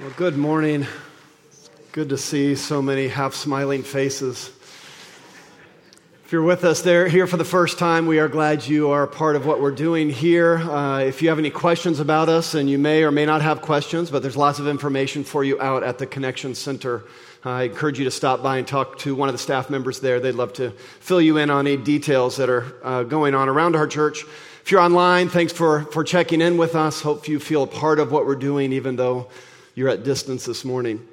Well, good morning. Good to see so many half smiling faces. If you're with us there here for the first time, we are glad you are part of what we're doing here. Uh, if you have any questions about us, and you may or may not have questions, but there's lots of information for you out at the Connection Center. Uh, I encourage you to stop by and talk to one of the staff members there. They'd love to fill you in on any details that are uh, going on around our church. If you're online, thanks for, for checking in with us. Hope you feel a part of what we're doing, even though you're at distance this morning.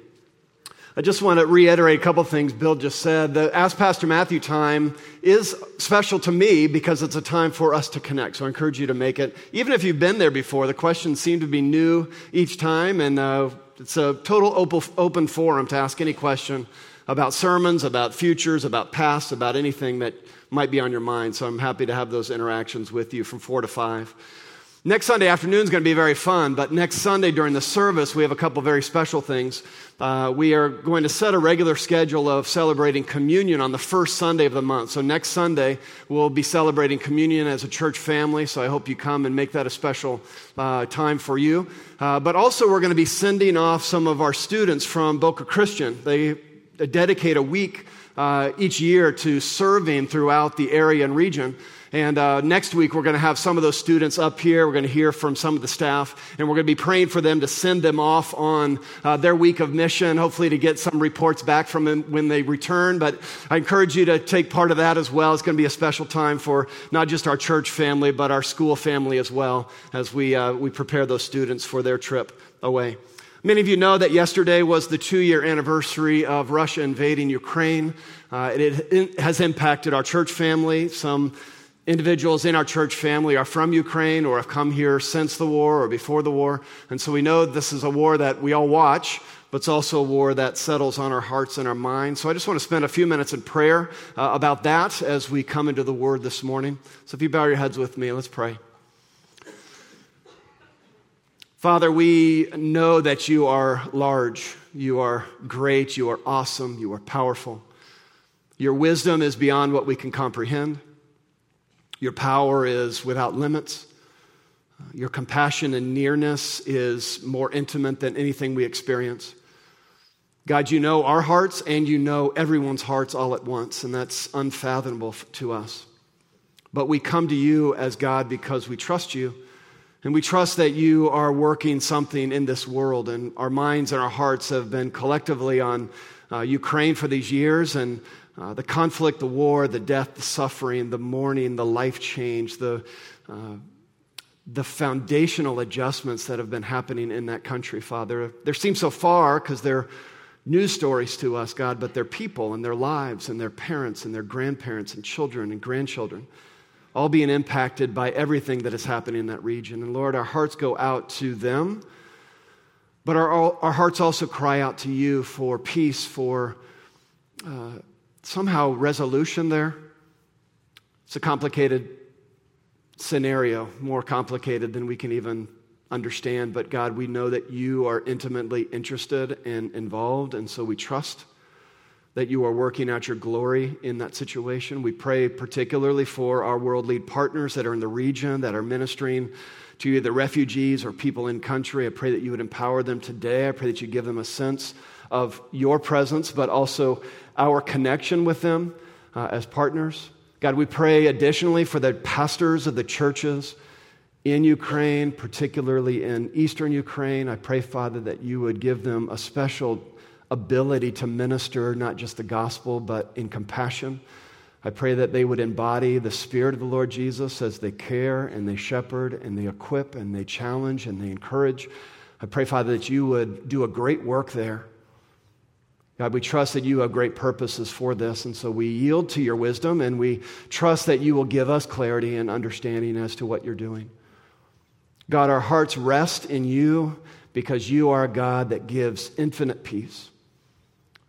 I just want to reiterate a couple things Bill just said. The Ask Pastor Matthew time is special to me because it's a time for us to connect. So I encourage you to make it. Even if you've been there before, the questions seem to be new each time, and uh, it's a total open forum to ask any question about sermons, about futures, about past, about anything that might be on your mind. So I'm happy to have those interactions with you from four to five. Next Sunday afternoon is going to be very fun, but next Sunday during the service, we have a couple very special things. Uh, we are going to set a regular schedule of celebrating communion on the first Sunday of the month. So next Sunday, we'll be celebrating communion as a church family. So I hope you come and make that a special uh, time for you. Uh, but also, we're going to be sending off some of our students from Boca Christian. They dedicate a week uh, each year to serving throughout the area and region. And uh, next week, we're going to have some of those students up here. We're going to hear from some of the staff, and we're going to be praying for them to send them off on uh, their week of mission, hopefully, to get some reports back from them when they return. But I encourage you to take part of that as well. It's going to be a special time for not just our church family, but our school family as well, as we, uh, we prepare those students for their trip away. Many of you know that yesterday was the two year anniversary of Russia invading Ukraine. Uh, it, it has impacted our church family. Some individuals in our church family are from Ukraine or have come here since the war or before the war. And so we know this is a war that we all watch, but it's also a war that settles on our hearts and our minds. So I just want to spend a few minutes in prayer uh, about that as we come into the word this morning. So if you bow your heads with me, let's pray. Father, we know that you are large, you are great, you are awesome, you are powerful. Your wisdom is beyond what we can comprehend. Your power is without limits. Your compassion and nearness is more intimate than anything we experience. God, you know our hearts and you know everyone's hearts all at once, and that's unfathomable to us. But we come to you as God because we trust you, and we trust that you are working something in this world, and our minds and our hearts have been collectively on uh, Ukraine for these years, and uh, the conflict, the war, the death, the suffering, the mourning, the life change, the, uh, the foundational adjustments that have been happening in that country, Father. They seem so far because they're news stories to us, God, but they're people and their lives and their parents and their grandparents and children and grandchildren all being impacted by everything that is happening in that region. And Lord, our hearts go out to them, but our, our hearts also cry out to you for peace, for. Uh, somehow resolution there. It's a complicated scenario, more complicated than we can even understand. But God, we know that you are intimately interested and involved, and so we trust that you are working out your glory in that situation. We pray particularly for our world lead partners that are in the region, that are ministering to either refugees or people in country. I pray that you would empower them today. I pray that you give them a sense of your presence, but also our connection with them uh, as partners. God, we pray additionally for the pastors of the churches in Ukraine, particularly in eastern Ukraine. I pray, Father, that you would give them a special ability to minister not just the gospel, but in compassion. I pray that they would embody the Spirit of the Lord Jesus as they care and they shepherd and they equip and they challenge and they encourage. I pray, Father, that you would do a great work there. God, we trust that you have great purposes for this, and so we yield to your wisdom and we trust that you will give us clarity and understanding as to what you're doing. God, our hearts rest in you because you are a God that gives infinite peace.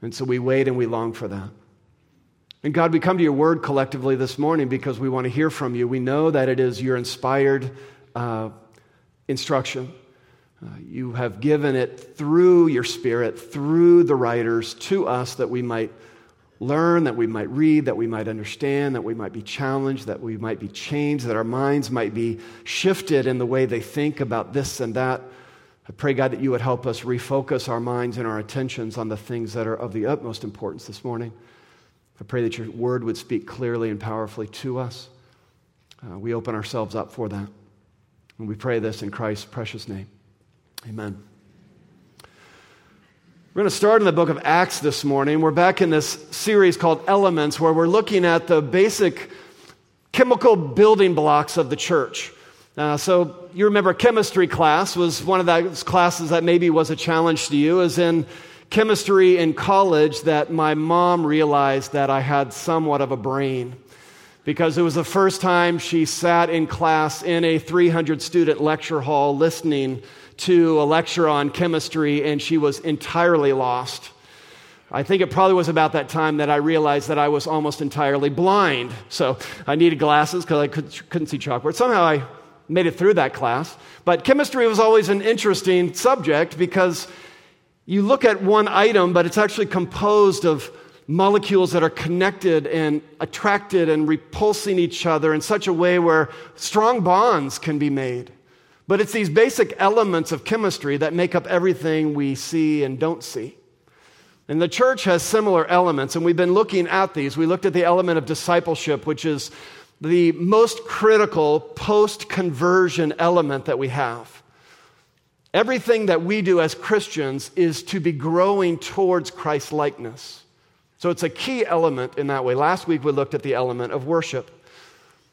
And so we wait and we long for that. And God, we come to your word collectively this morning because we want to hear from you. We know that it is your inspired uh, instruction. Uh, you have given it through your Spirit, through the writers, to us that we might learn, that we might read, that we might understand, that we might be challenged, that we might be changed, that our minds might be shifted in the way they think about this and that I pray, God, that you would help us refocus our minds and our attentions on the things that are of the utmost importance this morning. I pray that your word would speak clearly and powerfully to us. Uh, we open ourselves up for that. And we pray this in Christ's precious name. Amen. We're going to start in the book of Acts this morning. We're back in this series called Elements, where we're looking at the basic chemical building blocks of the church. Uh, so you remember chemistry class was one of those classes that maybe was a challenge to you. Is in chemistry in college that my mom realized that I had somewhat of a brain because it was the first time she sat in class in a 300 student lecture hall listening to a lecture on chemistry and she was entirely lost. I think it probably was about that time that I realized that I was almost entirely blind. So I needed glasses because I could, couldn't see chalkboard. Somehow I made it through that class. But chemistry was always an interesting subject because you look at one item, but it's actually composed of molecules that are connected and attracted and repulsing each other in such a way where strong bonds can be made. But it's these basic elements of chemistry that make up everything we see and don't see. And the church has similar elements, and we've been looking at these. We looked at the element of discipleship, which is the most critical post conversion element that we have. Everything that we do as Christians is to be growing towards Christ likeness. So it's a key element in that way. Last week we looked at the element of worship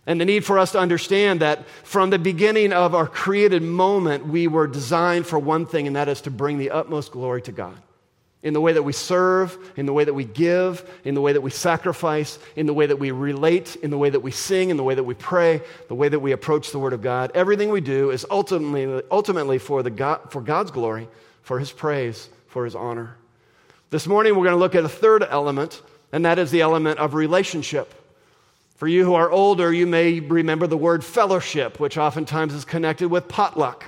and the need for us to understand that from the beginning of our created moment, we were designed for one thing, and that is to bring the utmost glory to God in the way that we serve, in the way that we give, in the way that we sacrifice, in the way that we relate, in the way that we sing, in the way that we pray, the way that we approach the Word of God. Everything we do is ultimately, ultimately for, the God, for God's glory, for His praise, for His honor. This morning, we're going to look at a third element, and that is the element of relationship. For you who are older, you may remember the word fellowship, which oftentimes is connected with potluck.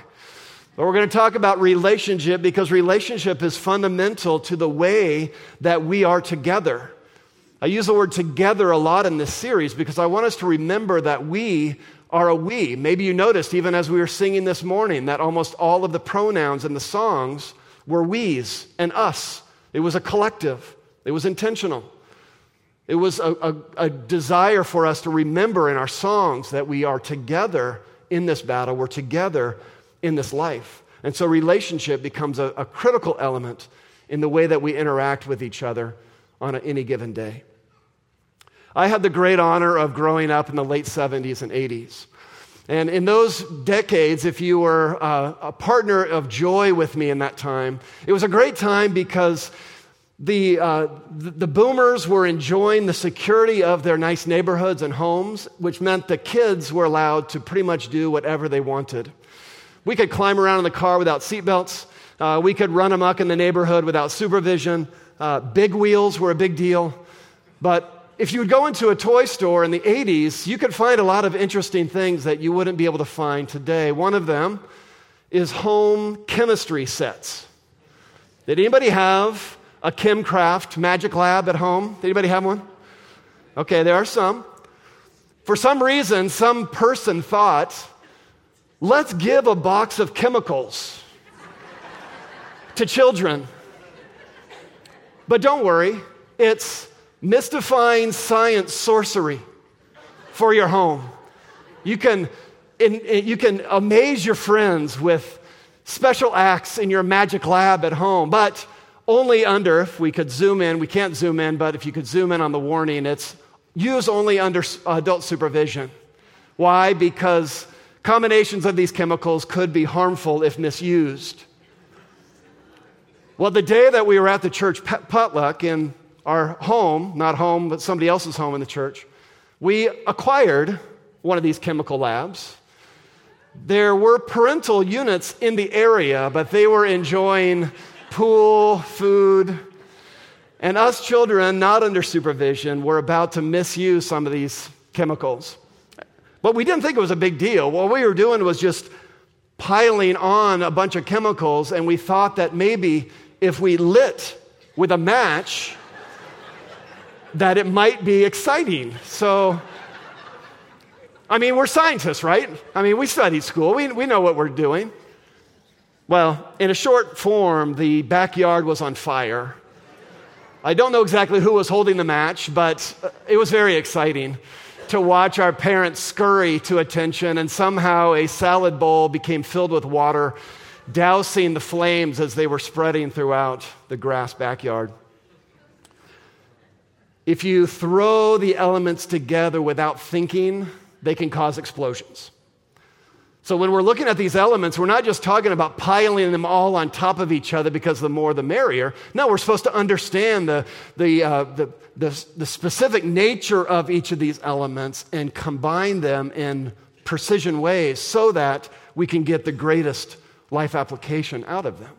But we're going to talk about relationship because relationship is fundamental to the way that we are together. I use the word together a lot in this series because I want us to remember that we are a we. Maybe you noticed, even as we were singing this morning, that almost all of the pronouns in the songs were we's and us. It was a collective, it was intentional. It was a, a, a desire for us to remember in our songs that we are together in this battle, we're together in this life. And so relationship becomes a, a critical element in the way that we interact with each other on a, any given day. I had the great honor of growing up in the late 70s and 80s. And in those decades, if you were uh, a partner of joy with me in that time, it was a great time because the, uh, the, boomers were enjoying the security of their nice neighborhoods and homes, which meant the kids were allowed to pretty much do whatever they wanted. We could climb around in the car without seatbelts. Uh, we could run amok in the neighborhood without supervision. Uh, big wheels were a big deal. But if you would go into a toy store in the 80s, you could find a lot of interesting things that you wouldn't be able to find today. One of them is home chemistry sets. Did anybody have a Chemcraft magic lab at home? Anybody have one? Okay, there are some. For some reason, some person thought Let's give a box of chemicals to children. But don't worry, it's mystifying science sorcery for your home. You can, in, in, you can amaze your friends with special acts in your magic lab at home, but only under, if we could zoom in, we can't zoom in, but if you could zoom in on the warning, it's use only under adult supervision. Why? Because Combinations of these chemicals could be harmful if misused. Well, the day that we were at the church potluck in our home, not home, but somebody else's home in the church, we acquired one of these chemical labs. There were parental units in the area, but they were enjoying pool, food, and us children, not under supervision, were about to misuse some of these chemicals. But we didn't think it was a big deal. What we were doing was just piling on a bunch of chemicals, and we thought that maybe if we lit with a match, that it might be exciting. So, I mean, we're scientists, right? I mean, we studied school, we, we know what we're doing. Well, in a short form, the backyard was on fire. I don't know exactly who was holding the match, but uh, it was very exciting to watch our parents scurry to attention, and somehow a salad bowl became filled with water, dousing the flames as they were spreading throughout the grass backyard. If you throw the elements together without thinking, they can cause explosions. So, when we're looking at these elements, we're not just talking about piling them all on top of each other because the more the merrier. No, we're supposed to understand the, the, uh, the, the, the specific nature of each of these elements and combine them in precision ways so that we can get the greatest life application out of them.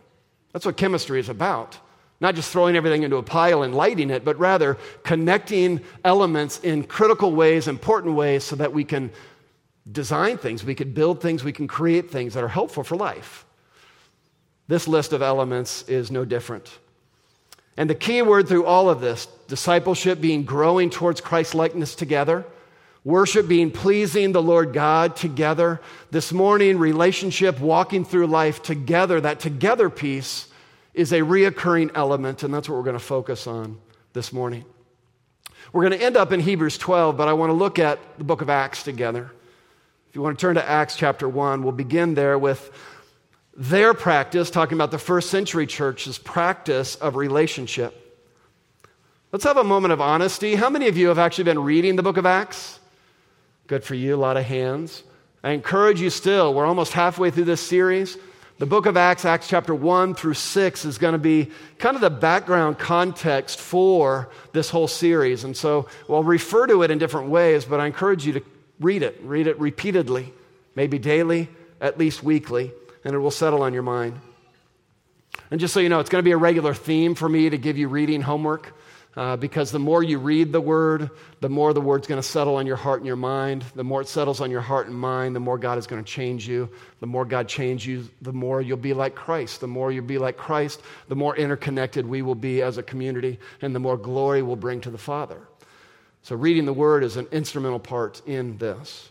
That's what chemistry is about. Not just throwing everything into a pile and lighting it, but rather connecting elements in critical ways, important ways, so that we can design things, we can build things, we can create things that are helpful for life. This list of elements is no different. And the key word through all of this discipleship being growing towards Christ likeness together, worship being pleasing the Lord God together, this morning, relationship walking through life together, that together piece is a reoccurring element, and that's what we're going to focus on this morning. We're going to end up in Hebrews 12, but I want to look at the book of Acts together. If you want to turn to Acts chapter 1, we'll begin there with their practice, talking about the first century church's practice of relationship. Let's have a moment of honesty. How many of you have actually been reading the book of Acts? Good for you, a lot of hands. I encourage you still, we're almost halfway through this series. The book of Acts, Acts chapter 1 through 6, is going to be kind of the background context for this whole series. And so we'll refer to it in different ways, but I encourage you to Read it. Read it repeatedly, maybe daily, at least weekly, and it will settle on your mind. And just so you know, it's going to be a regular theme for me to give you reading homework. Uh, because the more you read the word, the more the word's going to settle on your heart and your mind. The more it settles on your heart and mind, the more God is going to change you. The more God changes you, the more you'll be like Christ. The more you'll be like Christ, the more interconnected we will be as a community, and the more glory we'll bring to the Father. So, reading the word is an instrumental part in this.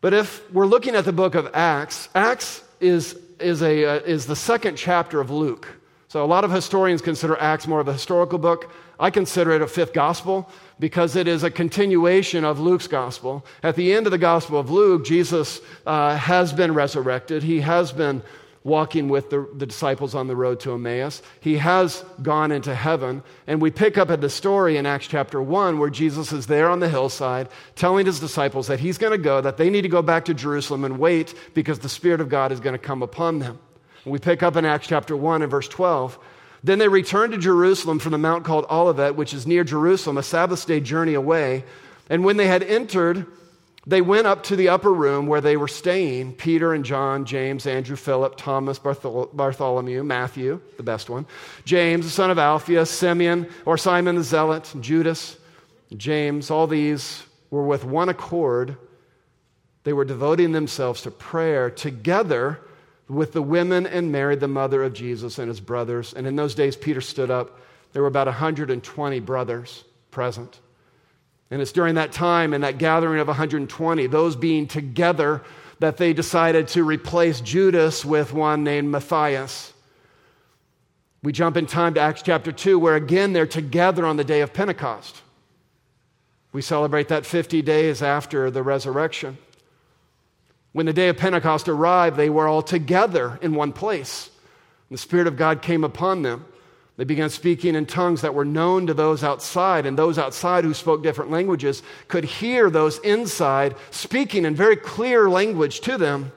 But if we're looking at the book of Acts, Acts is, is, a, uh, is the second chapter of Luke. So, a lot of historians consider Acts more of a historical book. I consider it a fifth gospel because it is a continuation of Luke's gospel. At the end of the gospel of Luke, Jesus uh, has been resurrected, he has been walking with the, the, disciples on the road to Emmaus. He has gone into heaven. And we pick up at the story in Acts chapter 1 where Jesus is there on the hillside telling his disciples that he's going to go, that they need to go back to Jerusalem and wait because the Spirit of God is going to come upon them. We pick up in Acts chapter 1 and verse 12. Then they returned to Jerusalem from the mount called Olivet, which is near Jerusalem, a Sabbath day journey away. And when they had entered, they went up to the upper room where they were staying Peter and John, James, Andrew, Philip, Thomas, Barthol- Bartholomew, Matthew, the best one, James, the son of Alphaeus, Simeon, or Simon the Zealot, Judas, James. All these were with one accord. They were devoting themselves to prayer together with the women and Mary, the mother of Jesus, and his brothers. And in those days, Peter stood up. There were about 120 brothers present. And it's during that time and that gathering of 120, those being together, that they decided to replace Judas with one named Matthias. We jump in time to Acts chapter 2, where again they're together on the day of Pentecost. We celebrate that 50 days after the resurrection. When the day of Pentecost arrived, they were all together in one place. The Spirit of God came upon them. They began speaking in tongues that were known to those outside, and those outside who spoke different languages could hear those inside speaking in very clear language to them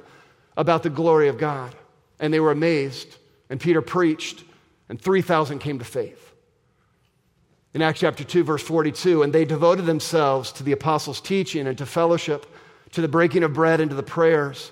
about the glory of God. And they were amazed. And Peter preached, and 3,000 came to faith. In Acts chapter 2, verse 42, and they devoted themselves to the apostles' teaching and to fellowship, to the breaking of bread and to the prayers.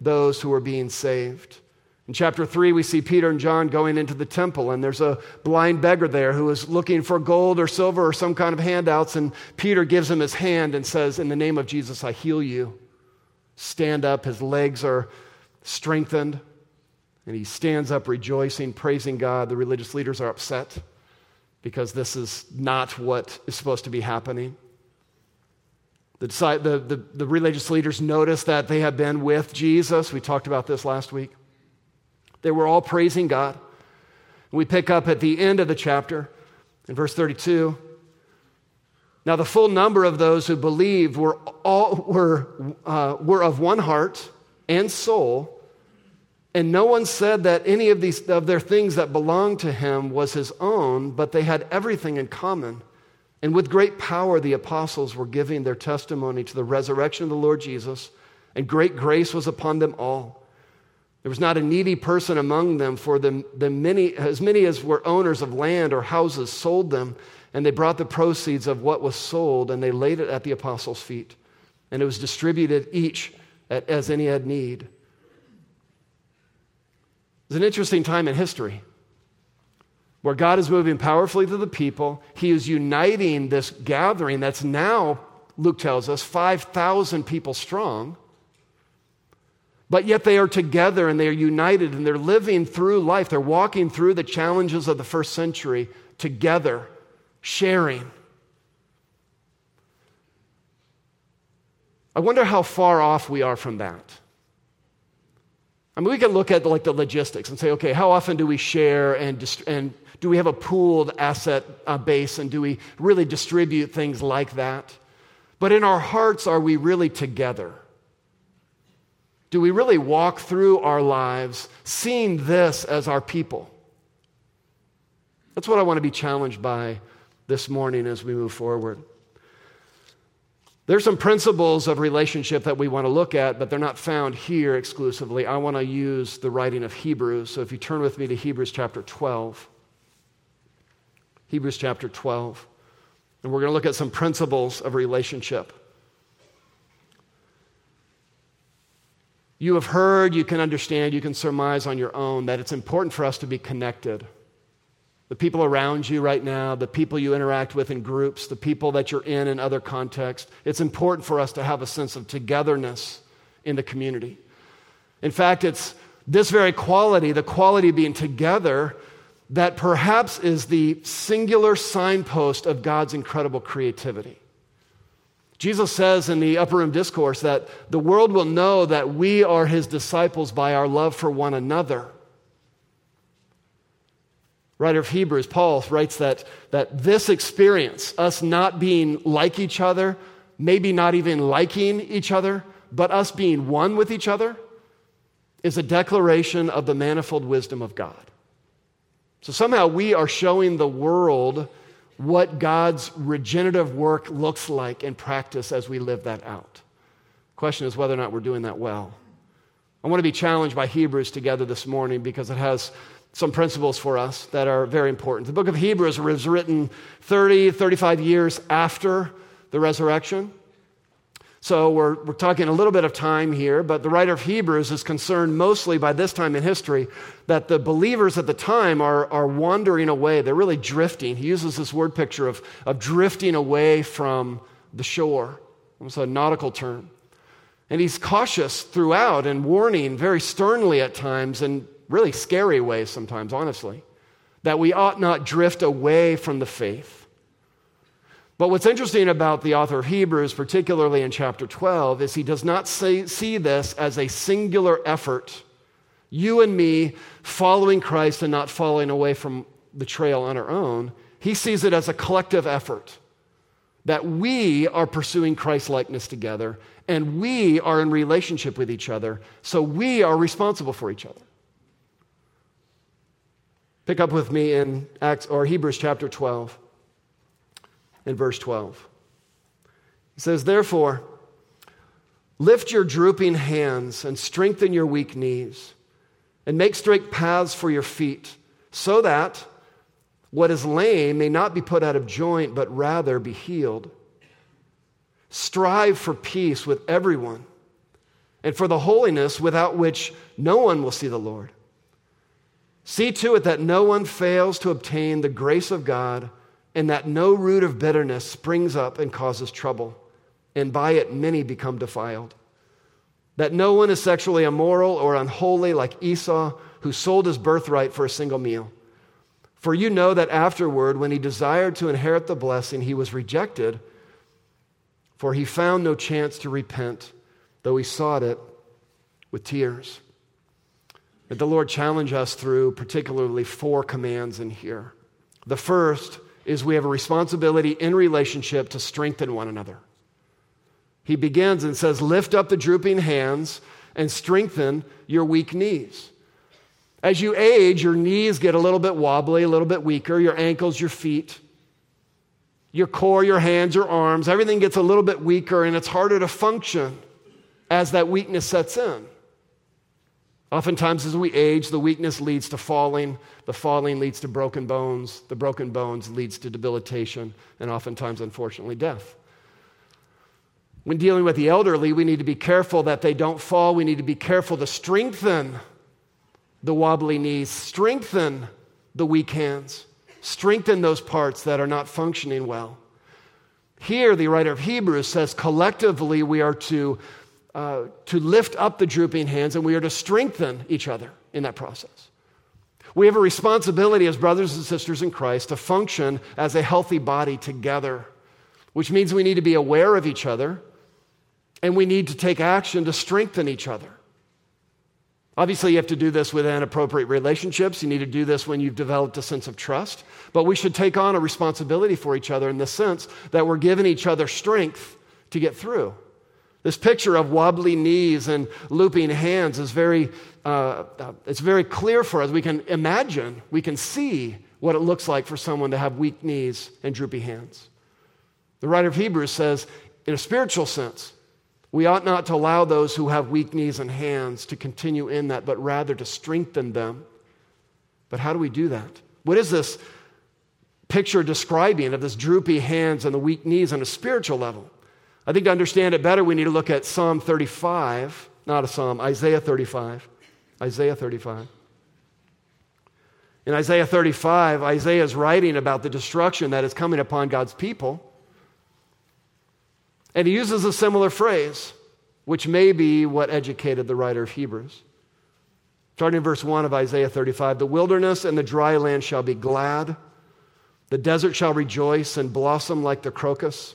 those who are being saved. In chapter 3, we see Peter and John going into the temple, and there's a blind beggar there who is looking for gold or silver or some kind of handouts. And Peter gives him his hand and says, In the name of Jesus, I heal you. Stand up. His legs are strengthened, and he stands up rejoicing, praising God. The religious leaders are upset because this is not what is supposed to be happening. The, the, the, the religious leaders noticed that they had been with Jesus. We talked about this last week. They were all praising God. We pick up at the end of the chapter in verse 32. Now, the full number of those who believed were, all, were, uh, were of one heart and soul, and no one said that any of, these, of their things that belonged to him was his own, but they had everything in common. And with great power, the apostles were giving their testimony to the resurrection of the Lord Jesus, and great grace was upon them all. There was not a needy person among them, for the, the many, as many as were owners of land or houses sold them, and they brought the proceeds of what was sold, and they laid it at the apostles' feet. And it was distributed each as any had need. It's an interesting time in history where God is moving powerfully to the people. He is uniting this gathering that's now, Luke tells us, 5,000 people strong. But yet they are together and they are united and they're living through life. They're walking through the challenges of the first century together, sharing. I wonder how far off we are from that. I mean, we can look at like the logistics and say, okay, how often do we share and, and do we have a pooled asset uh, base and do we really distribute things like that? But in our hearts, are we really together? Do we really walk through our lives seeing this as our people? That's what I want to be challenged by this morning as we move forward. There's some principles of relationship that we want to look at, but they're not found here exclusively. I want to use the writing of Hebrews. So if you turn with me to Hebrews chapter 12, Hebrews chapter 12, and we're going to look at some principles of relationship. You have heard, you can understand, you can surmise on your own that it's important for us to be connected. The people around you right now, the people you interact with in groups, the people that you're in in other contexts, it's important for us to have a sense of togetherness in the community. In fact, it's this very quality, the quality of being together, that perhaps is the singular signpost of God's incredible creativity. Jesus says in the Upper Room Discourse that the world will know that we are his disciples by our love for one another. Writer of Hebrews, Paul, writes that, that this experience, us not being like each other, maybe not even liking each other, but us being one with each other, is a declaration of the manifold wisdom of God. So somehow we are showing the world what God's regenerative work looks like in practice as we live that out. Question is whether or not we're doing that well. I want to be challenged by Hebrews together this morning because it has some principles for us that are very important. The book of Hebrews was written 30, 35 years after the resurrection. So we're, we're talking a little bit of time here, but the writer of Hebrews is concerned mostly by this time in history that the believers at the time are, are wandering away. They're really drifting. He uses this word picture of, of drifting away from the shore. It's a nautical term. And he's cautious throughout and warning very sternly at times and really scary ways sometimes, honestly, that we ought not drift away from the faith. But what's interesting about the author of Hebrews, particularly in chapter 12, is he does not say, see this as a singular effort. You and me following Christ and not falling away from the trail on our own. He sees it as a collective effort that we are pursuing Christ likeness together and we are in relationship with each other, so we are responsible for each other. Pick up with me in Acts or Hebrews chapter 12 in verse 12. He says, Therefore, lift your drooping hands and strengthen your weak knees, and make straight paths for your feet, so that what is lame may not be put out of joint, but rather be healed. Strive for peace with everyone and for the holiness without which no one will see the Lord. See to it that no one fails to obtain the grace of God and that no root of bitterness springs up and causes trouble, and by it many become defiled. That no one is sexually immoral or unholy like Esau, who sold his birthright for a single meal. For you know that afterward, when he desired to inherit the blessing, he was rejected, for he found no chance to repent, though he sought it with tears. That the Lord challenge us through particularly four commands in here. The first is we have a responsibility in relationship to strengthen one another. He begins and says, Lift up the drooping hands and strengthen your weak knees. As you age, your knees get a little bit wobbly, a little bit weaker, your ankles, your feet, your core, your hands, your arms, everything gets a little bit weaker and it's harder to function as that weakness sets in. Oftentimes, as we age, the weakness leads to falling. The falling leads to broken bones. The broken bones leads to debilitation, and oftentimes, unfortunately, death. When dealing with the elderly, we need to be careful that they don't fall. We need to be careful to strengthen the wobbly knees, strengthen the weak hands, strengthen those parts that are not functioning well. Here, the writer of Hebrews says collectively we are to uh, to lift up the drooping hands and we are to strengthen each other in that process. We have a responsibility as brothers and sisters in Christ to function as a healthy body together, which means we need to be aware of each other and we need to take action to strengthen each other. Obviously, you have to do this within appropriate relationships. You need to do this when you've developed a sense of trust. But we should take on a responsibility for each other in the sense that we're giving each other strength to get through. This picture of wobbly knees and looping hands is very, uh, uh, it's very clear for us. We can imagine, we can see what it looks like for someone to have weak knees and droopy hands. The writer of Hebrews says, in a spiritual sense, we ought not to allow those who have weak knees and hands to continue in that, but rather to strengthen them. But how do we do that? What is this picture describing of this droopy hands and the weak knees on a spiritual level? I think to understand it better, we need to look at Psalm 35, not a psalm, Isaiah 35. Isaiah 35. In Isaiah 35, Isaiah is writing about the destruction that is coming upon God's people. And he uses a similar phrase, which may be what educated the writer of Hebrews. Starting in verse 1 of Isaiah 35 The wilderness and the dry land shall be glad, the desert shall rejoice and blossom like the crocus.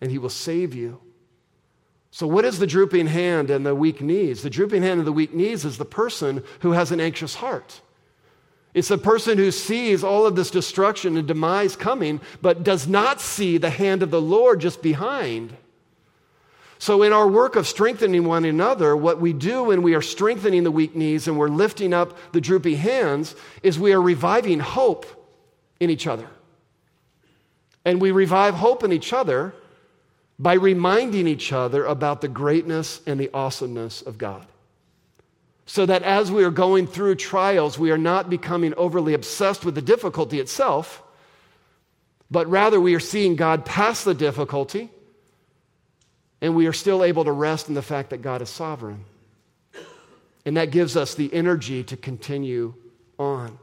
and he will save you. So, what is the drooping hand and the weak knees? The drooping hand and the weak knees is the person who has an anxious heart. It's the person who sees all of this destruction and demise coming, but does not see the hand of the Lord just behind. So, in our work of strengthening one another, what we do when we are strengthening the weak knees and we're lifting up the droopy hands is we are reviving hope in each other. And we revive hope in each other by reminding each other about the greatness and the awesomeness of God. So that as we are going through trials, we are not becoming overly obsessed with the difficulty itself, but rather we are seeing God past the difficulty, and we are still able to rest in the fact that God is sovereign. And that gives us the energy to continue on.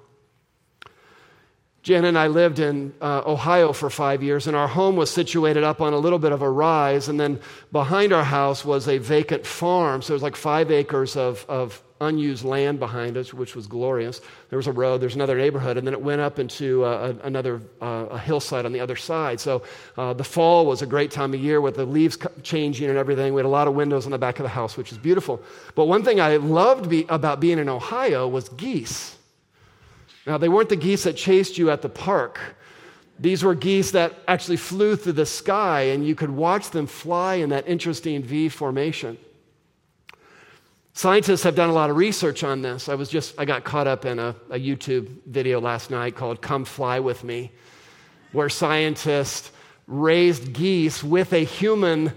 Jen and I lived in uh, Ohio for five years, and our home was situated up on a little bit of a rise. And then behind our house was a vacant farm. So it was like five acres of, of unused land behind us, which was glorious. There was a road, there's another neighborhood, and then it went up into uh, a, another uh, a hillside on the other side. So uh, the fall was a great time of year with the leaves changing and everything. We had a lot of windows on the back of the house, which is beautiful. But one thing I loved be, about being in Ohio was geese. Now, they weren't the geese that chased you at the park. These were geese that actually flew through the sky, and you could watch them fly in that interesting V formation. Scientists have done a lot of research on this. I was just, I got caught up in a, a YouTube video last night called Come Fly With Me, where scientists raised geese with a human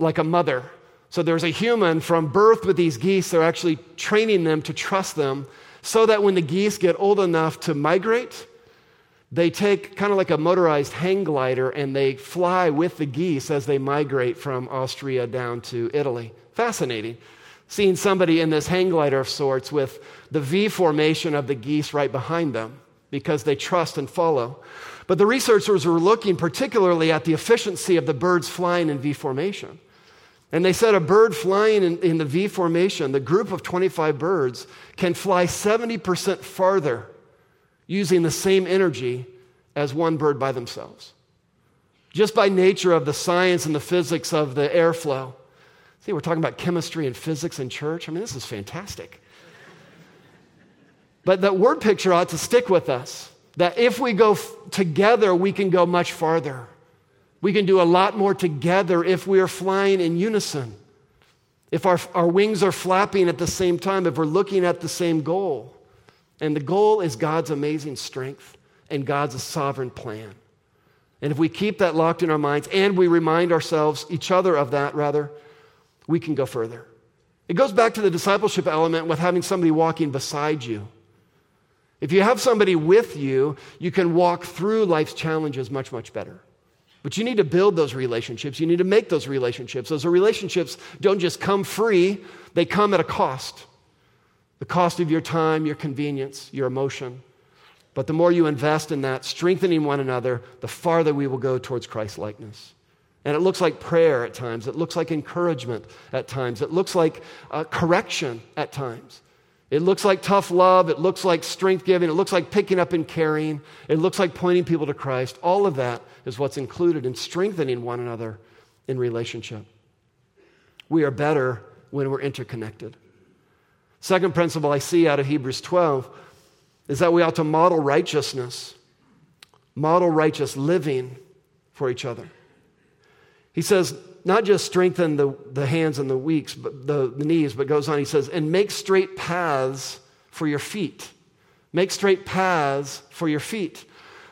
like a mother. So there's a human from birth with these geese. They're actually training them to trust them so that when the geese get old enough to migrate, they take kind of like a motorized hang glider and they fly with the geese as they migrate from Austria down to Italy. Fascinating seeing somebody in this hang glider of sorts with the V formation of the geese right behind them because they trust and follow. But the researchers were looking particularly at the efficiency of the birds flying in V formation. And they said a bird flying in, in the V formation, the group of 25 birds, can fly 70% farther using the same energy as one bird by themselves. Just by nature of the science and the physics of the airflow. See, we're talking about chemistry and physics in church. I mean, this is fantastic. But that word picture ought to stick with us that if we go f- together, we can go much farther. We can do a lot more together if we are flying in unison. If our, our wings are flapping at the same time, if we're looking at the same goal. And the goal is God's amazing strength and God's sovereign plan. And if we keep that locked in our minds and we remind ourselves, each other of that rather, we can go further. It goes back to the discipleship element with having somebody walking beside you. If you have somebody with you, you can walk through life's challenges much, much better. But you need to build those relationships. You need to make those relationships. Those relationships don't just come free, they come at a cost the cost of your time, your convenience, your emotion. But the more you invest in that, strengthening one another, the farther we will go towards Christ likeness. And it looks like prayer at times. It looks like encouragement at times. It looks like uh, correction at times. It looks like tough love. It looks like strength giving. It looks like picking up and carrying. It looks like pointing people to Christ. All of that is what's included in strengthening one another in relationship. We are better when we're interconnected. Second principle I see out of Hebrews 12 is that we ought to model righteousness, model righteous living for each other. He says, not just strengthen the, the hands and the weeks, but the, the knees, but goes on, he says, and make straight paths for your feet. Make straight paths for your feet.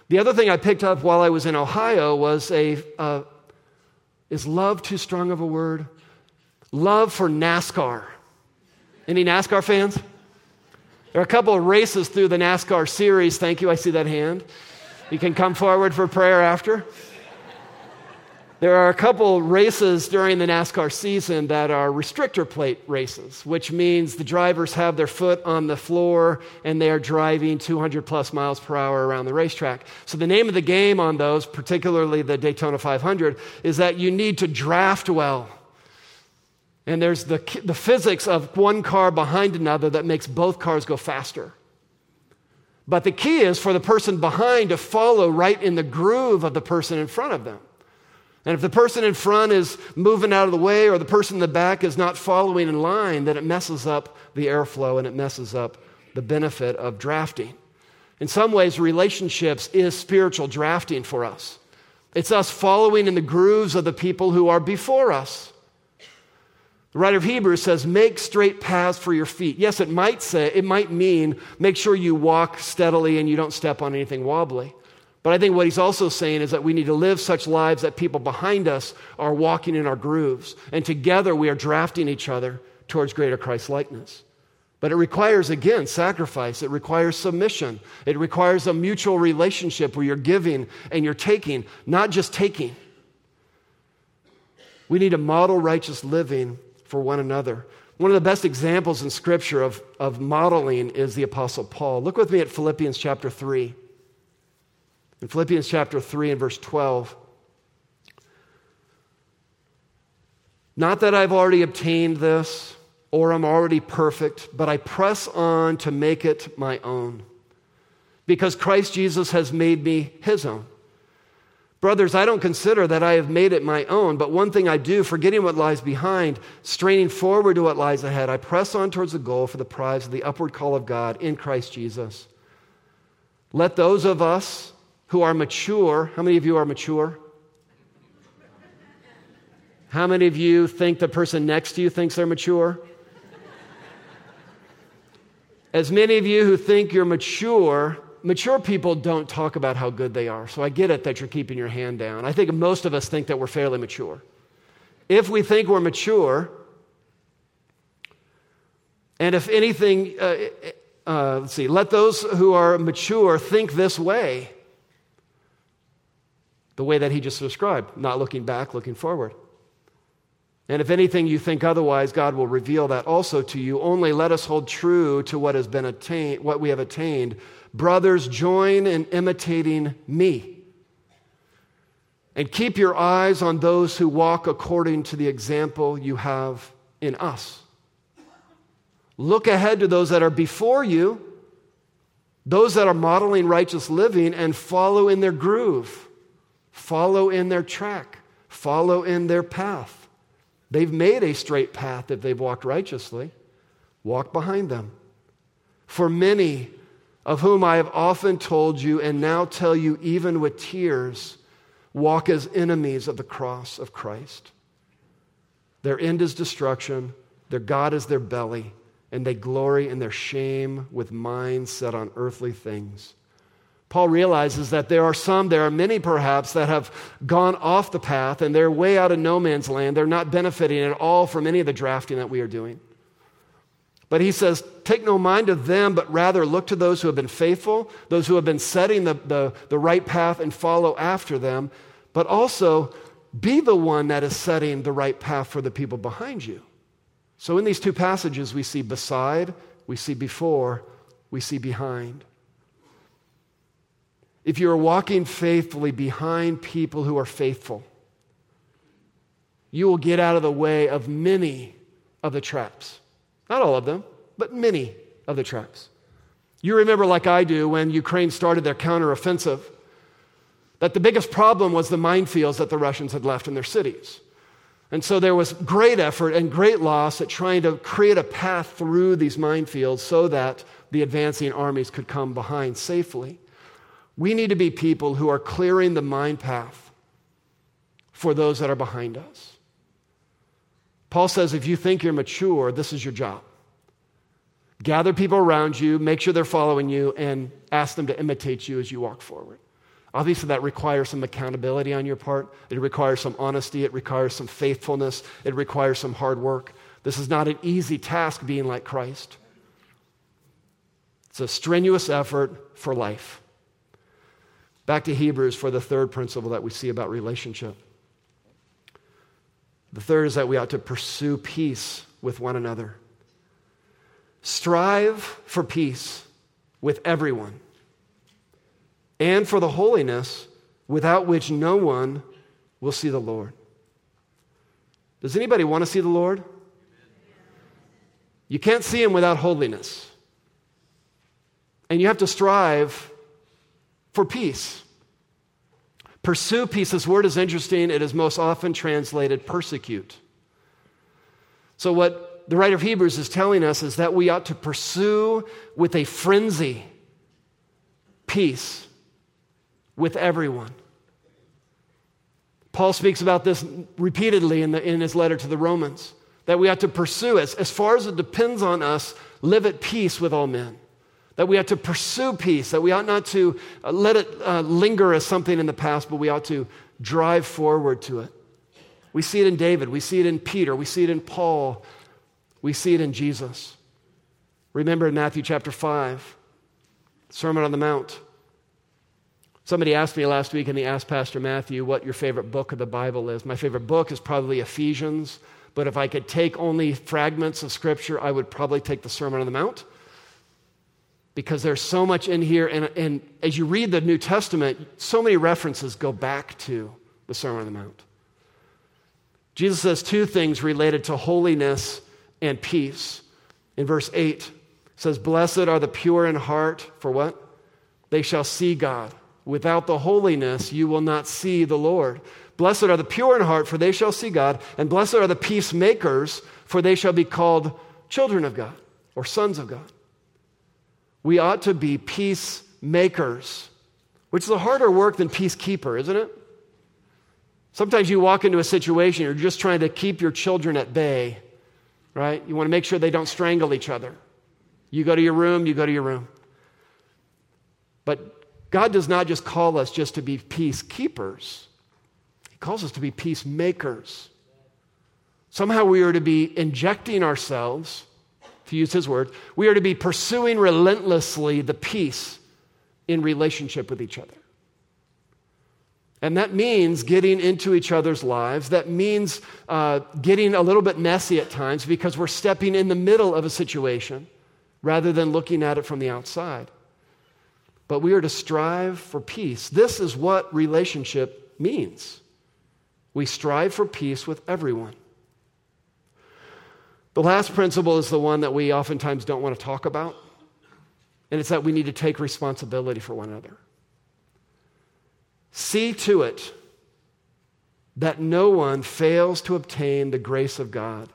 The other thing I picked up while I was in Ohio was a, uh, is love too strong of a word? Love for NASCAR. Any NASCAR fans? There are a couple of races through the NASCAR series. Thank you. I see that hand. You can come forward for prayer after. There are a couple races during the NASCAR season that are restrictor plate races, which means the drivers have their foot on the floor and they are driving 200 plus miles per hour around the racetrack. So, the name of the game on those, particularly the Daytona 500, is that you need to draft well. And there's the, the physics of one car behind another that makes both cars go faster. But the key is for the person behind to follow right in the groove of the person in front of them. And if the person in front is moving out of the way or the person in the back is not following in line, then it messes up the airflow and it messes up the benefit of drafting. In some ways, relationships is spiritual drafting for us. It's us following in the grooves of the people who are before us. The writer of Hebrews says, make straight paths for your feet. Yes, it might say, it might mean make sure you walk steadily and you don't step on anything wobbly. But I think what he's also saying is that we need to live such lives that people behind us are walking in our grooves. And together we are drafting each other towards greater Christ likeness. But it requires, again, sacrifice. It requires submission. It requires a mutual relationship where you're giving and you're taking, not just taking. We need to model righteous living for one another. One of the best examples in Scripture of, of modeling is the Apostle Paul. Look with me at Philippians chapter 3. In Philippians chapter 3 and verse 12, not that I've already obtained this or I'm already perfect, but I press on to make it my own because Christ Jesus has made me his own. Brothers, I don't consider that I have made it my own, but one thing I do, forgetting what lies behind, straining forward to what lies ahead, I press on towards the goal for the prize of the upward call of God in Christ Jesus. Let those of us who are mature. How many of you are mature? How many of you think the person next to you thinks they're mature? As many of you who think you're mature, mature people don't talk about how good they are. So I get it that you're keeping your hand down. I think most of us think that we're fairly mature. If we think we're mature, and if anything, uh, uh, let's see, let those who are mature think this way the way that he just described, not looking back, looking forward. And if anything you think otherwise, God will reveal that also to you. Only let us hold true to what has been attained, what we have attained. Brothers, join in imitating me. And keep your eyes on those who walk according to the example you have in us. Look ahead to those that are before you, those that are modeling righteous living, and follow in their groove, follow in their track, follow in their path. They've made a straight path if they've walked righteously. Walk behind them. For many of whom I have often told you and now tell you, even with tears, walk as enemies of the cross of Christ. Their end is destruction, their God is their belly, and they glory in their shame with minds set on earthly things. Paul realizes that there are some, there are many perhaps, that have gone off the path and they're way out of no man's land. They're not benefiting at all from any of the drafting that we are doing. But he says, take no mind of them, but rather look to those who have been faithful, those who have been setting the, the, the right path and follow after them, but also be the one that is setting the right path for the people behind you. So in these two passages, we see beside, we see before, we see behind. If you are walking faithfully behind people who are faithful, you will get out of the way of many of the traps. Not all of them, but many of the traps. You remember, like I do, when Ukraine started their counteroffensive, that the biggest problem was the minefields that the Russians had left in their cities. And so there was great effort and great loss at trying to create a path through these minefields so that the advancing armies could come behind safely. We need to be people who are clearing the mind path for those that are behind us. Paul says if you think you're mature, this is your job. Gather people around you, make sure they're following you, and ask them to imitate you as you walk forward. Obviously, that requires some accountability on your part. It requires some honesty. It requires some faithfulness. It requires some hard work. This is not an easy task being like Christ. It's a strenuous effort for life. Back to Hebrews for the third principle that we see about relationship. The third is that we ought to pursue peace with one another. Strive for peace with everyone and for the holiness without which no one will see the Lord. Does anybody want to see the Lord? You can't see him without holiness. And you have to strive for peace. Pursue peace. This word is interesting. It is most often translated persecute. So, what the writer of Hebrews is telling us is that we ought to pursue with a frenzy peace with everyone. Paul speaks about this repeatedly in, the, in his letter to the Romans that we ought to pursue as, as far as it depends on us, live at peace with all men that we ought to pursue peace, that we ought not to uh, let it uh, linger as something in the past, but we ought to drive forward to it. We see it in David, we see it in Peter, we see it in Paul, we see it in Jesus. Remember in Matthew chapter 5, Sermon on the Mount. Somebody asked me last week, and they asked Pastor Matthew what your favorite book of the Bible is. My favorite book is probably Ephesians, but if I could take only fragments of Scripture, I would probably take the Sermon on the Mount because there's so much in here. And, and as you read the New Testament, so many references go back to the Sermon on the Mount. Jesus says two things related to holiness and peace. In verse 8, says, Blessed are the pure in heart, for what? They shall see God. Without the holiness, you will not see the Lord. Blessed are the pure in heart, for they shall see God. And blessed are the peacemakers, for they shall be called children of God or sons of God. We ought to be peacemakers, which is a harder work than peacekeeper, isn't it? Sometimes you walk into a situation, you're just trying to keep your children at bay, right? You want to make sure they don't strangle each other. You go to your room, you go to your room. But God does not just call us just to be peacekeepers, He calls us to be peacemakers. Somehow we are to be injecting ourselves, to use His word, we are to be pursuing relentlessly the peace in relationship with each other. And that means getting into each other's lives. That means uh, getting a little bit messy at times because we're stepping in the middle of a situation rather than looking at it from the outside. But we are to strive for peace. This is what relationship means. We strive for peace with everyone. The last principle is the one that we oftentimes don't want to talk about, and it's that we need to take responsibility for one another. See to it that no one fails to obtain the grace of God.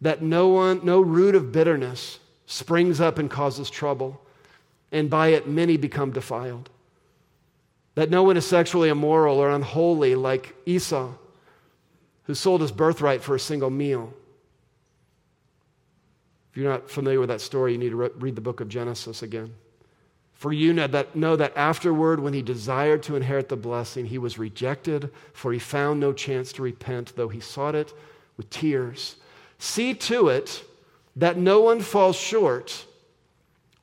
That no one, no root of bitterness springs up and causes trouble, and by it many become defiled. That no one is sexually immoral or unholy like Esau, who sold his birthright for a single meal. If you're not familiar with that story, you need to re- read the book of Genesis again. For you know that, know that afterward, when he desired to inherit the blessing, he was rejected, for he found no chance to repent, though he sought it with tears. See to it that no one falls short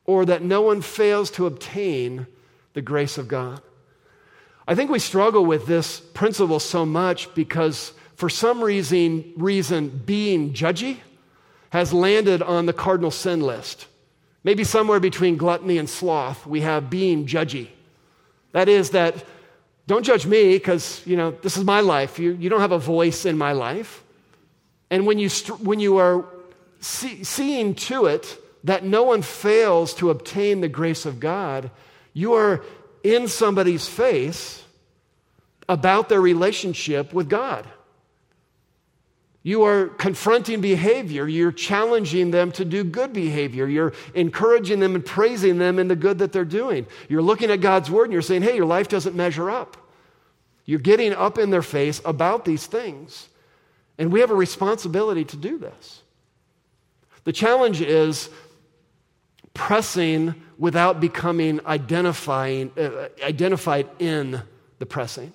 or that no one fails to obtain the grace of God. I think we struggle with this principle so much because for some reason, reason being judgy has landed on the cardinal sin list. Maybe somewhere between gluttony and sloth, we have being judgy. That is, that don't judge me because, you know, this is my life. You, you don't have a voice in my life. And when you, when you are see, seeing to it that no one fails to obtain the grace of God, you are in somebody's face about their relationship with God. You are confronting behavior. You're challenging them to do good behavior. You're encouraging them and praising them in the good that they're doing. You're looking at God's word and you're saying, hey, your life doesn't measure up. You're getting up in their face about these things. And we have a responsibility to do this. The challenge is pressing without becoming identifying, uh, identified in the pressing.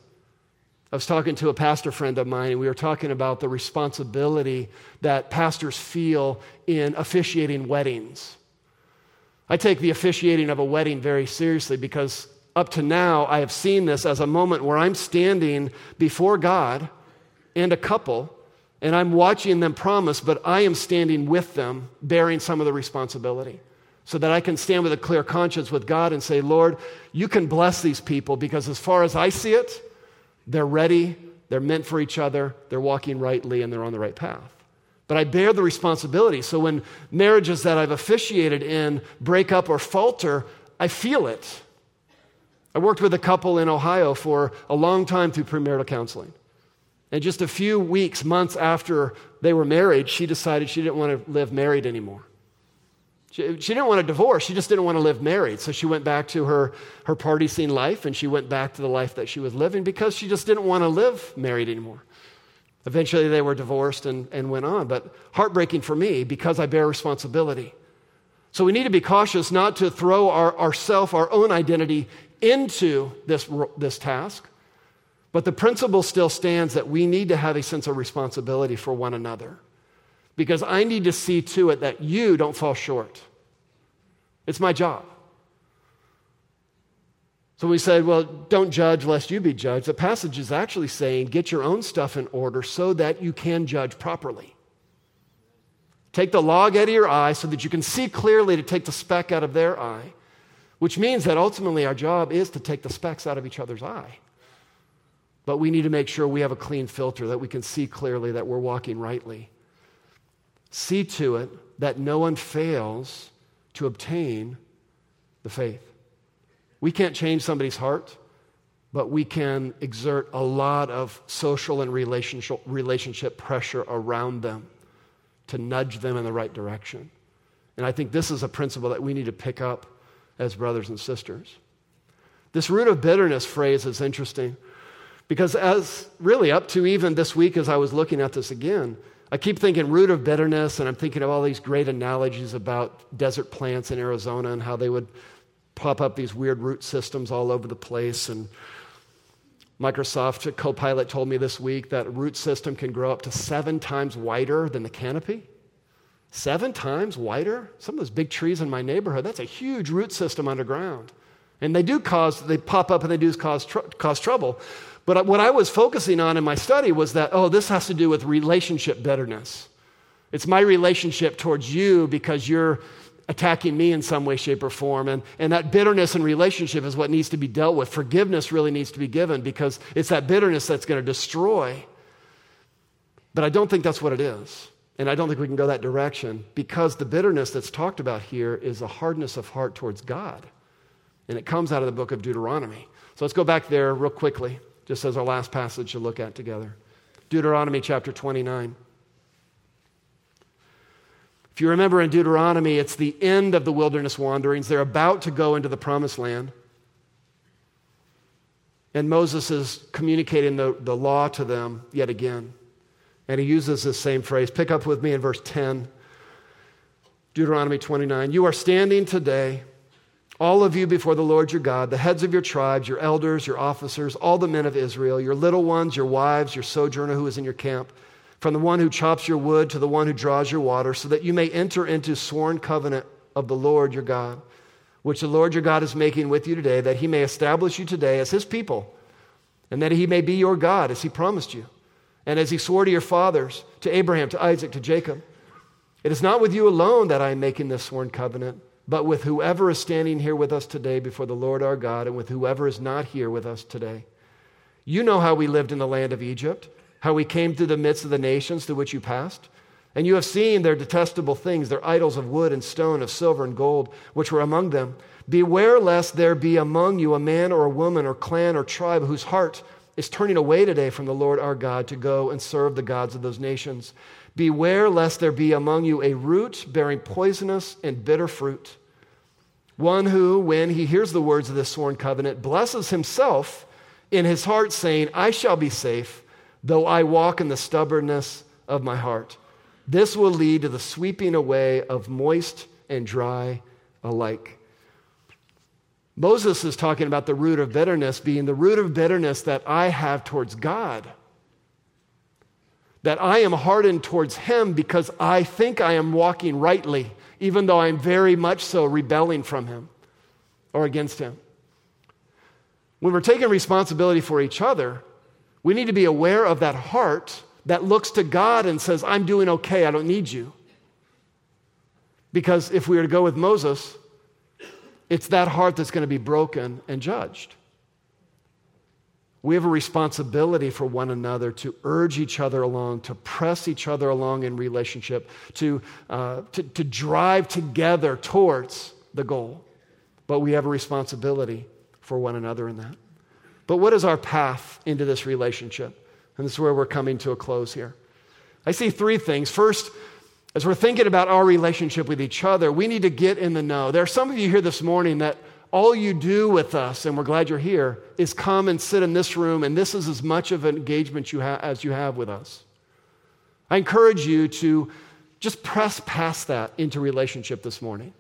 I was talking to a pastor friend of mine, and we were talking about the responsibility that pastors feel in officiating weddings. I take the officiating of a wedding very seriously because up to now, I have seen this as a moment where I'm standing before God and a couple, and I'm watching them promise, but I am standing with them, bearing some of the responsibility. So that I can stand with a clear conscience with God and say, Lord, you can bless these people because as far as I see it, they're ready, they're meant for each other, they're walking rightly, and they're on the right path. But I bear the responsibility. So when marriages that I've officiated in break up or falter, I feel it. I worked with a couple in Ohio for a long time through premarital counseling. And just a few weeks, months after they were married, she decided she didn't want to live married anymore. She, she didn't want a divorce. She just didn't want to live married. So she went back to her, her party scene life and she went back to the life that she was living because she just didn't want to live married anymore. Eventually, they were divorced and, and went on, but heartbreaking for me because I bear responsibility. So we need to be cautious not to throw our, ourself, our own identity into this, this task. But the principle still stands that we need to have a sense of responsibility for one another because I need to see to it that you don't fall short. It's my job. So we said, well, don't judge lest you be judged. The passage is actually saying, get your own stuff in order so that you can judge properly. Take the log out of your eye so that you can see clearly to take the speck out of their eye, which means that ultimately our job is to take the specks out of each other's eye. But we need to make sure we have a clean filter that we can see clearly that we're walking rightly. See to it that no one fails to obtain the faith. We can't change somebody's heart, but we can exert a lot of social and relationship, pressure around them to nudge them in the right direction. And I think this is a principle that we need to pick up as brothers and sisters. This root of bitterness phrase is interesting because, as really up to even this week, as I was looking at this again, I keep thinking root of bitterness, and I'm thinking of all these great analogies about desert plants in Arizona and how they would pop up these weird root systems all over the place. And Microsoft Copilot told me this week that root system can grow up to seven times wider than the canopy. Seven times wider? Some of those big trees in my neighborhood, that's a huge root system underground. And they do cause, they pop up and they do cause, tr- cause trouble. But what I was focusing on in my study was that, oh, this has to do with relationship bitterness. It's my relationship towards you because you're attacking me in some way, shape, or form. And, and that bitterness in relationship is what needs to be dealt with. Forgiveness really needs to be given because it's that bitterness that's going to destroy. But I don't think that's what it is. And I don't think we can go that direction because the bitterness that's talked about here is a hardness of heart towards God. And it comes out of the book of Deuteronomy. So let's go back there real quickly just as our last passage to look at together. Deuteronomy chapter 29. If you remember in Deuteronomy, it's the end of the wilderness wanderings. They're about to go into the promised land. And Moses is communicating the, the law to them yet again. And he uses this same phrase. Pick up with me in verse 10, Deuteronomy 29. You are standing today all of you before the Lord your God, the heads of your tribes, your elders, your officers, all the men of Israel, your little ones, your wives, your sojourner who is in your camp, from the one who chops your wood to the one who draws your water, so that you may enter into sworn covenant of the Lord your God, which the Lord your God is making with you today, that he may establish you today as his people, and that he may be your God as he promised you, and as he swore to your fathers, to Abraham, to Isaac, to Jacob. It is not with you alone that I am making this sworn covenant but with whoever is standing here with us today before the Lord our God, and with whoever is not here with us today. You know how we lived in the land of Egypt, how we came through the midst of the nations through which you passed. And you have seen their detestable things, their idols of wood and stone, of silver and gold, which were among them. Beware lest there be among you a man or a woman or clan or tribe whose heart is turning away today from the Lord our God to go and serve the gods of those nations. Beware lest there be among you a root bearing poisonous and bitter fruit. One who, when he hears the words of this sworn covenant, blesses himself in his heart, saying, I shall be safe, though I walk in the stubbornness of my heart. This will lead to the sweeping away of moist and dry alike. Moses is talking about the root of bitterness being the root of bitterness that I have towards God that I am hardened towards Him because I think I am walking rightly, even though I'm very much so rebelling from Him or against Him. When we're taking responsibility for each other, we need to be aware of that heart that looks to God and says, I'm doing okay, I don't need you. Because if we were to go with Moses, it's that heart that's going to be broken and judged. We have a responsibility for one another to urge each other along, to press each other along in relationship, to, uh, to, to drive together towards the goal. But we have a responsibility for one another in that. But what is our path into this relationship? And this is where we're coming to a close here. I see three things. First, as we're thinking about our relationship with each other, we need to get in the know. There are some of you here this morning that all you do with us, and we're glad you're here, is come and sit in this room, and this is as much of an engagement you ha- as you have with us. I encourage you to just press past that into relationship this morning.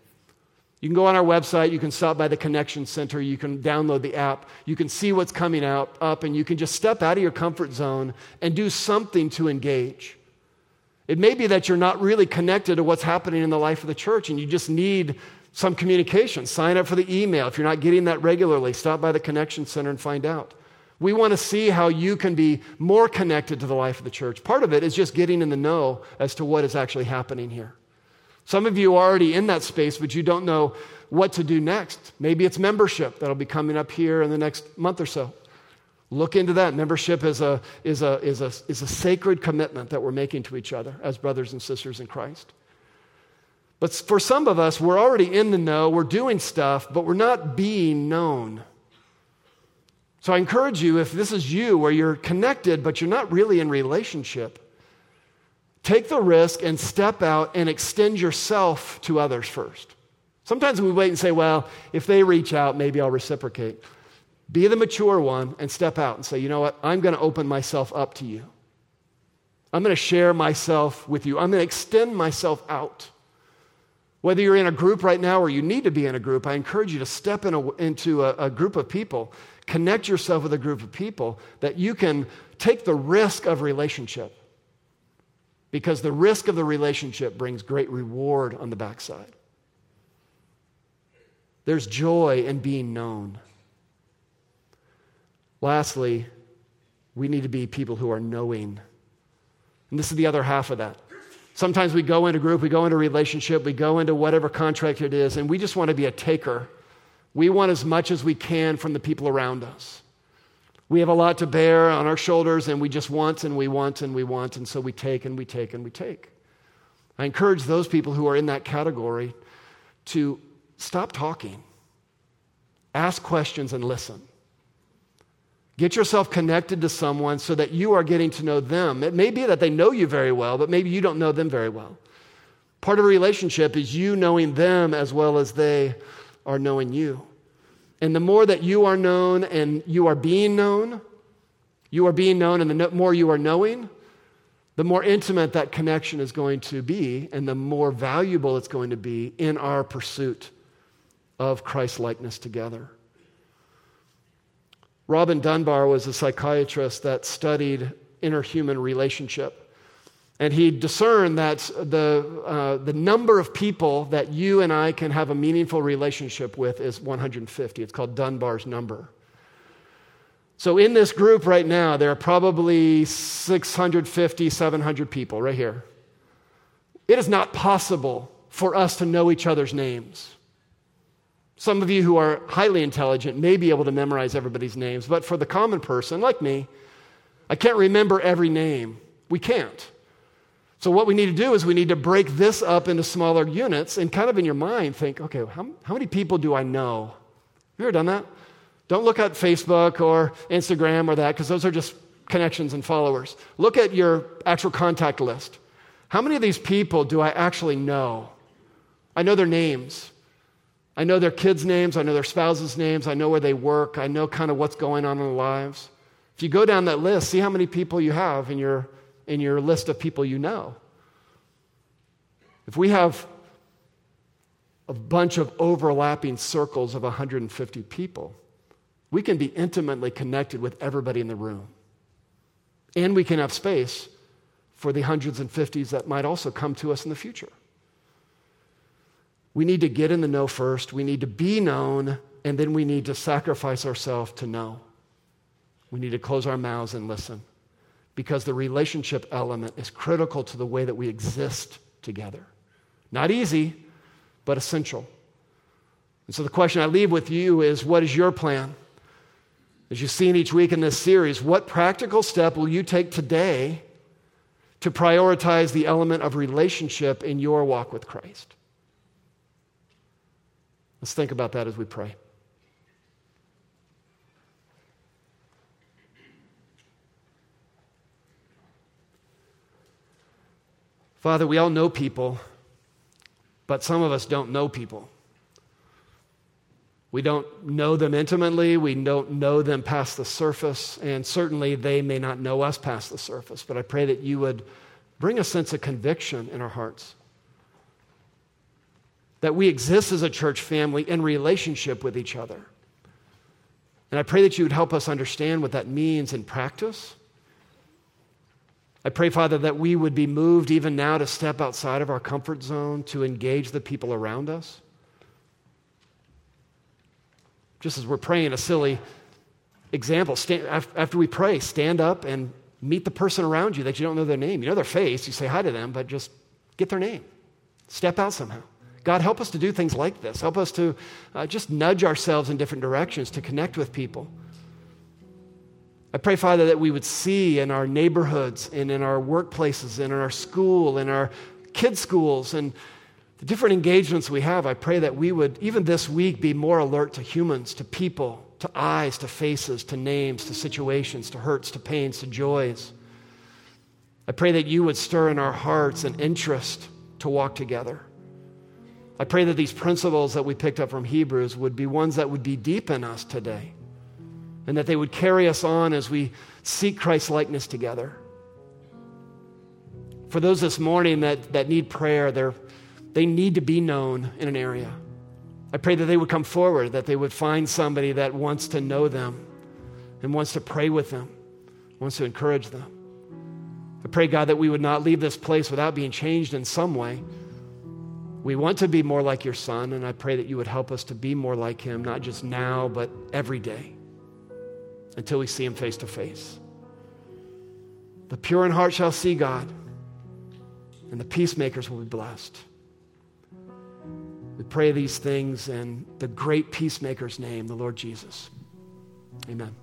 You can go on our website, you can stop by the Connection Center, you can download the app, you can see what's coming out up, and you can just step out of your comfort zone and do something to engage. It may be that you're not really connected to what's happening in the life of the church, and you just need some communication. Sign up for the email. If you're not getting that regularly, stop by the Connection Center and find out. We want to see how you can be more connected to the life of the church. Part of it is just getting in the know as to what is actually happening here. Some of you are already in that space, but you don't know what to do next. Maybe it's membership that'll be coming up here in the next month or so. Look into that. Membership is a, is a, is a, is a sacred commitment that we're making to each other as brothers and sisters in Christ. But for some of us, we're already in the know, we're doing stuff, but we're not being known. So I encourage you, if this is you where you're connected, but you're not really in relationship, take the risk and step out and extend yourself to others first. Sometimes we wait and say, well, if they reach out, maybe I'll reciprocate. Be the mature one and step out and say, you know what? I'm going to open myself up to you. I'm going to share myself with you. I'm going to extend myself out. Whether you're in a group right now or you need to be in a group, I encourage you to step in a, into a, a group of people, connect yourself with a group of people that you can take the risk of relationship. Because the risk of the relationship brings great reward on the backside. There's joy in being known. Lastly, we need to be people who are knowing. And this is the other half of that. Sometimes we go into group, we go into relationship, we go into whatever contract it is, and we just want to be a taker. We want as much as we can from the people around us. We have a lot to bear on our shoulders, and we just want and we want and we want, and so we take and we take and we take. I encourage those people who are in that category to stop talking, ask questions, and listen. Get yourself connected to someone so that you are getting to know them. It may be that they know you very well, but maybe you don't know them very well. Part of a relationship is you knowing them as well as they are knowing you. And the more that you are known and you are being known, you are being known, and the more you are knowing, the more intimate that connection is going to be, and the more valuable it's going to be in our pursuit of Christ likeness together. Robin Dunbar was a psychiatrist that studied interhuman relationship. And he discerned that the, uh, the number of people that you and I can have a meaningful relationship with is 150. It's called Dunbar's number. So, in this group right now, there are probably 650, 700 people right here. It is not possible for us to know each other's names. Some of you who are highly intelligent may be able to memorize everybody's names, but for the common person like me, I can't remember every name. We can't. So, what we need to do is we need to break this up into smaller units and kind of in your mind think, okay, how, how many people do I know? Have you ever done that? Don't look at Facebook or Instagram or that because those are just connections and followers. Look at your actual contact list. How many of these people do I actually know? I know their names. I know their kids' names. I know their spouses' names. I know where they work. I know kind of what's going on in their lives. If you go down that list, see how many people you have in your, in your list of people you know. If we have a bunch of overlapping circles of 150 people, we can be intimately connected with everybody in the room. And we can have space for the hundreds and fifties that might also come to us in the future. We need to get in the know first. We need to be known, and then we need to sacrifice ourselves to know. We need to close our mouths and listen because the relationship element is critical to the way that we exist together. Not easy, but essential. And so the question I leave with you is what is your plan? As you've seen each week in this series, what practical step will you take today to prioritize the element of relationship in your walk with Christ? Let's think about that as we pray. Father, we all know people, but some of us don't know people. We don't know them intimately. We don't know them past the surface. And certainly they may not know us past the surface. But I pray that you would bring a sense of conviction in our hearts that we exist as a church family in relationship with each other. And I pray that you would help us understand what that means in practice. I pray, Father, that we would be moved even now to step outside of our comfort zone to engage the people around us. Just as we're praying, a silly example. Stand, after we pray, stand up and meet the person around you that you don't know their name. You know their face, you say hi to them, but just get their name. Step out somehow. God, help us to do things like this. Help us to uh, just nudge ourselves in different directions to connect with people. I pray, Father, that we would see in our neighborhoods and in our workplaces and in our school and our kids' schools and the different engagements we have. I pray that we would, even this week, be more alert to humans, to people, to eyes, to faces, to names, to situations, to hurts, to pains, to joys. I pray that you would stir in our hearts an interest to walk together. I pray that these principles that we picked up from Hebrews would be ones that would be deep in us today and that they would carry us on as we seek Christ's likeness together. For those this morning that, that need prayer, they're, they need to be known in an area. I pray that they would come forward, that they would find somebody that wants to know them and wants to pray with them, wants to encourage them. I pray, God, that we would not leave this place without being changed in some way. We want to be more like your son, and I pray that you would help us to be more like him, not just now, but every day until we see him face to face. The pure in heart shall see God, and the peacemakers will be blessed. We pray these things in the great peacemaker's name, the Lord Jesus. Amen.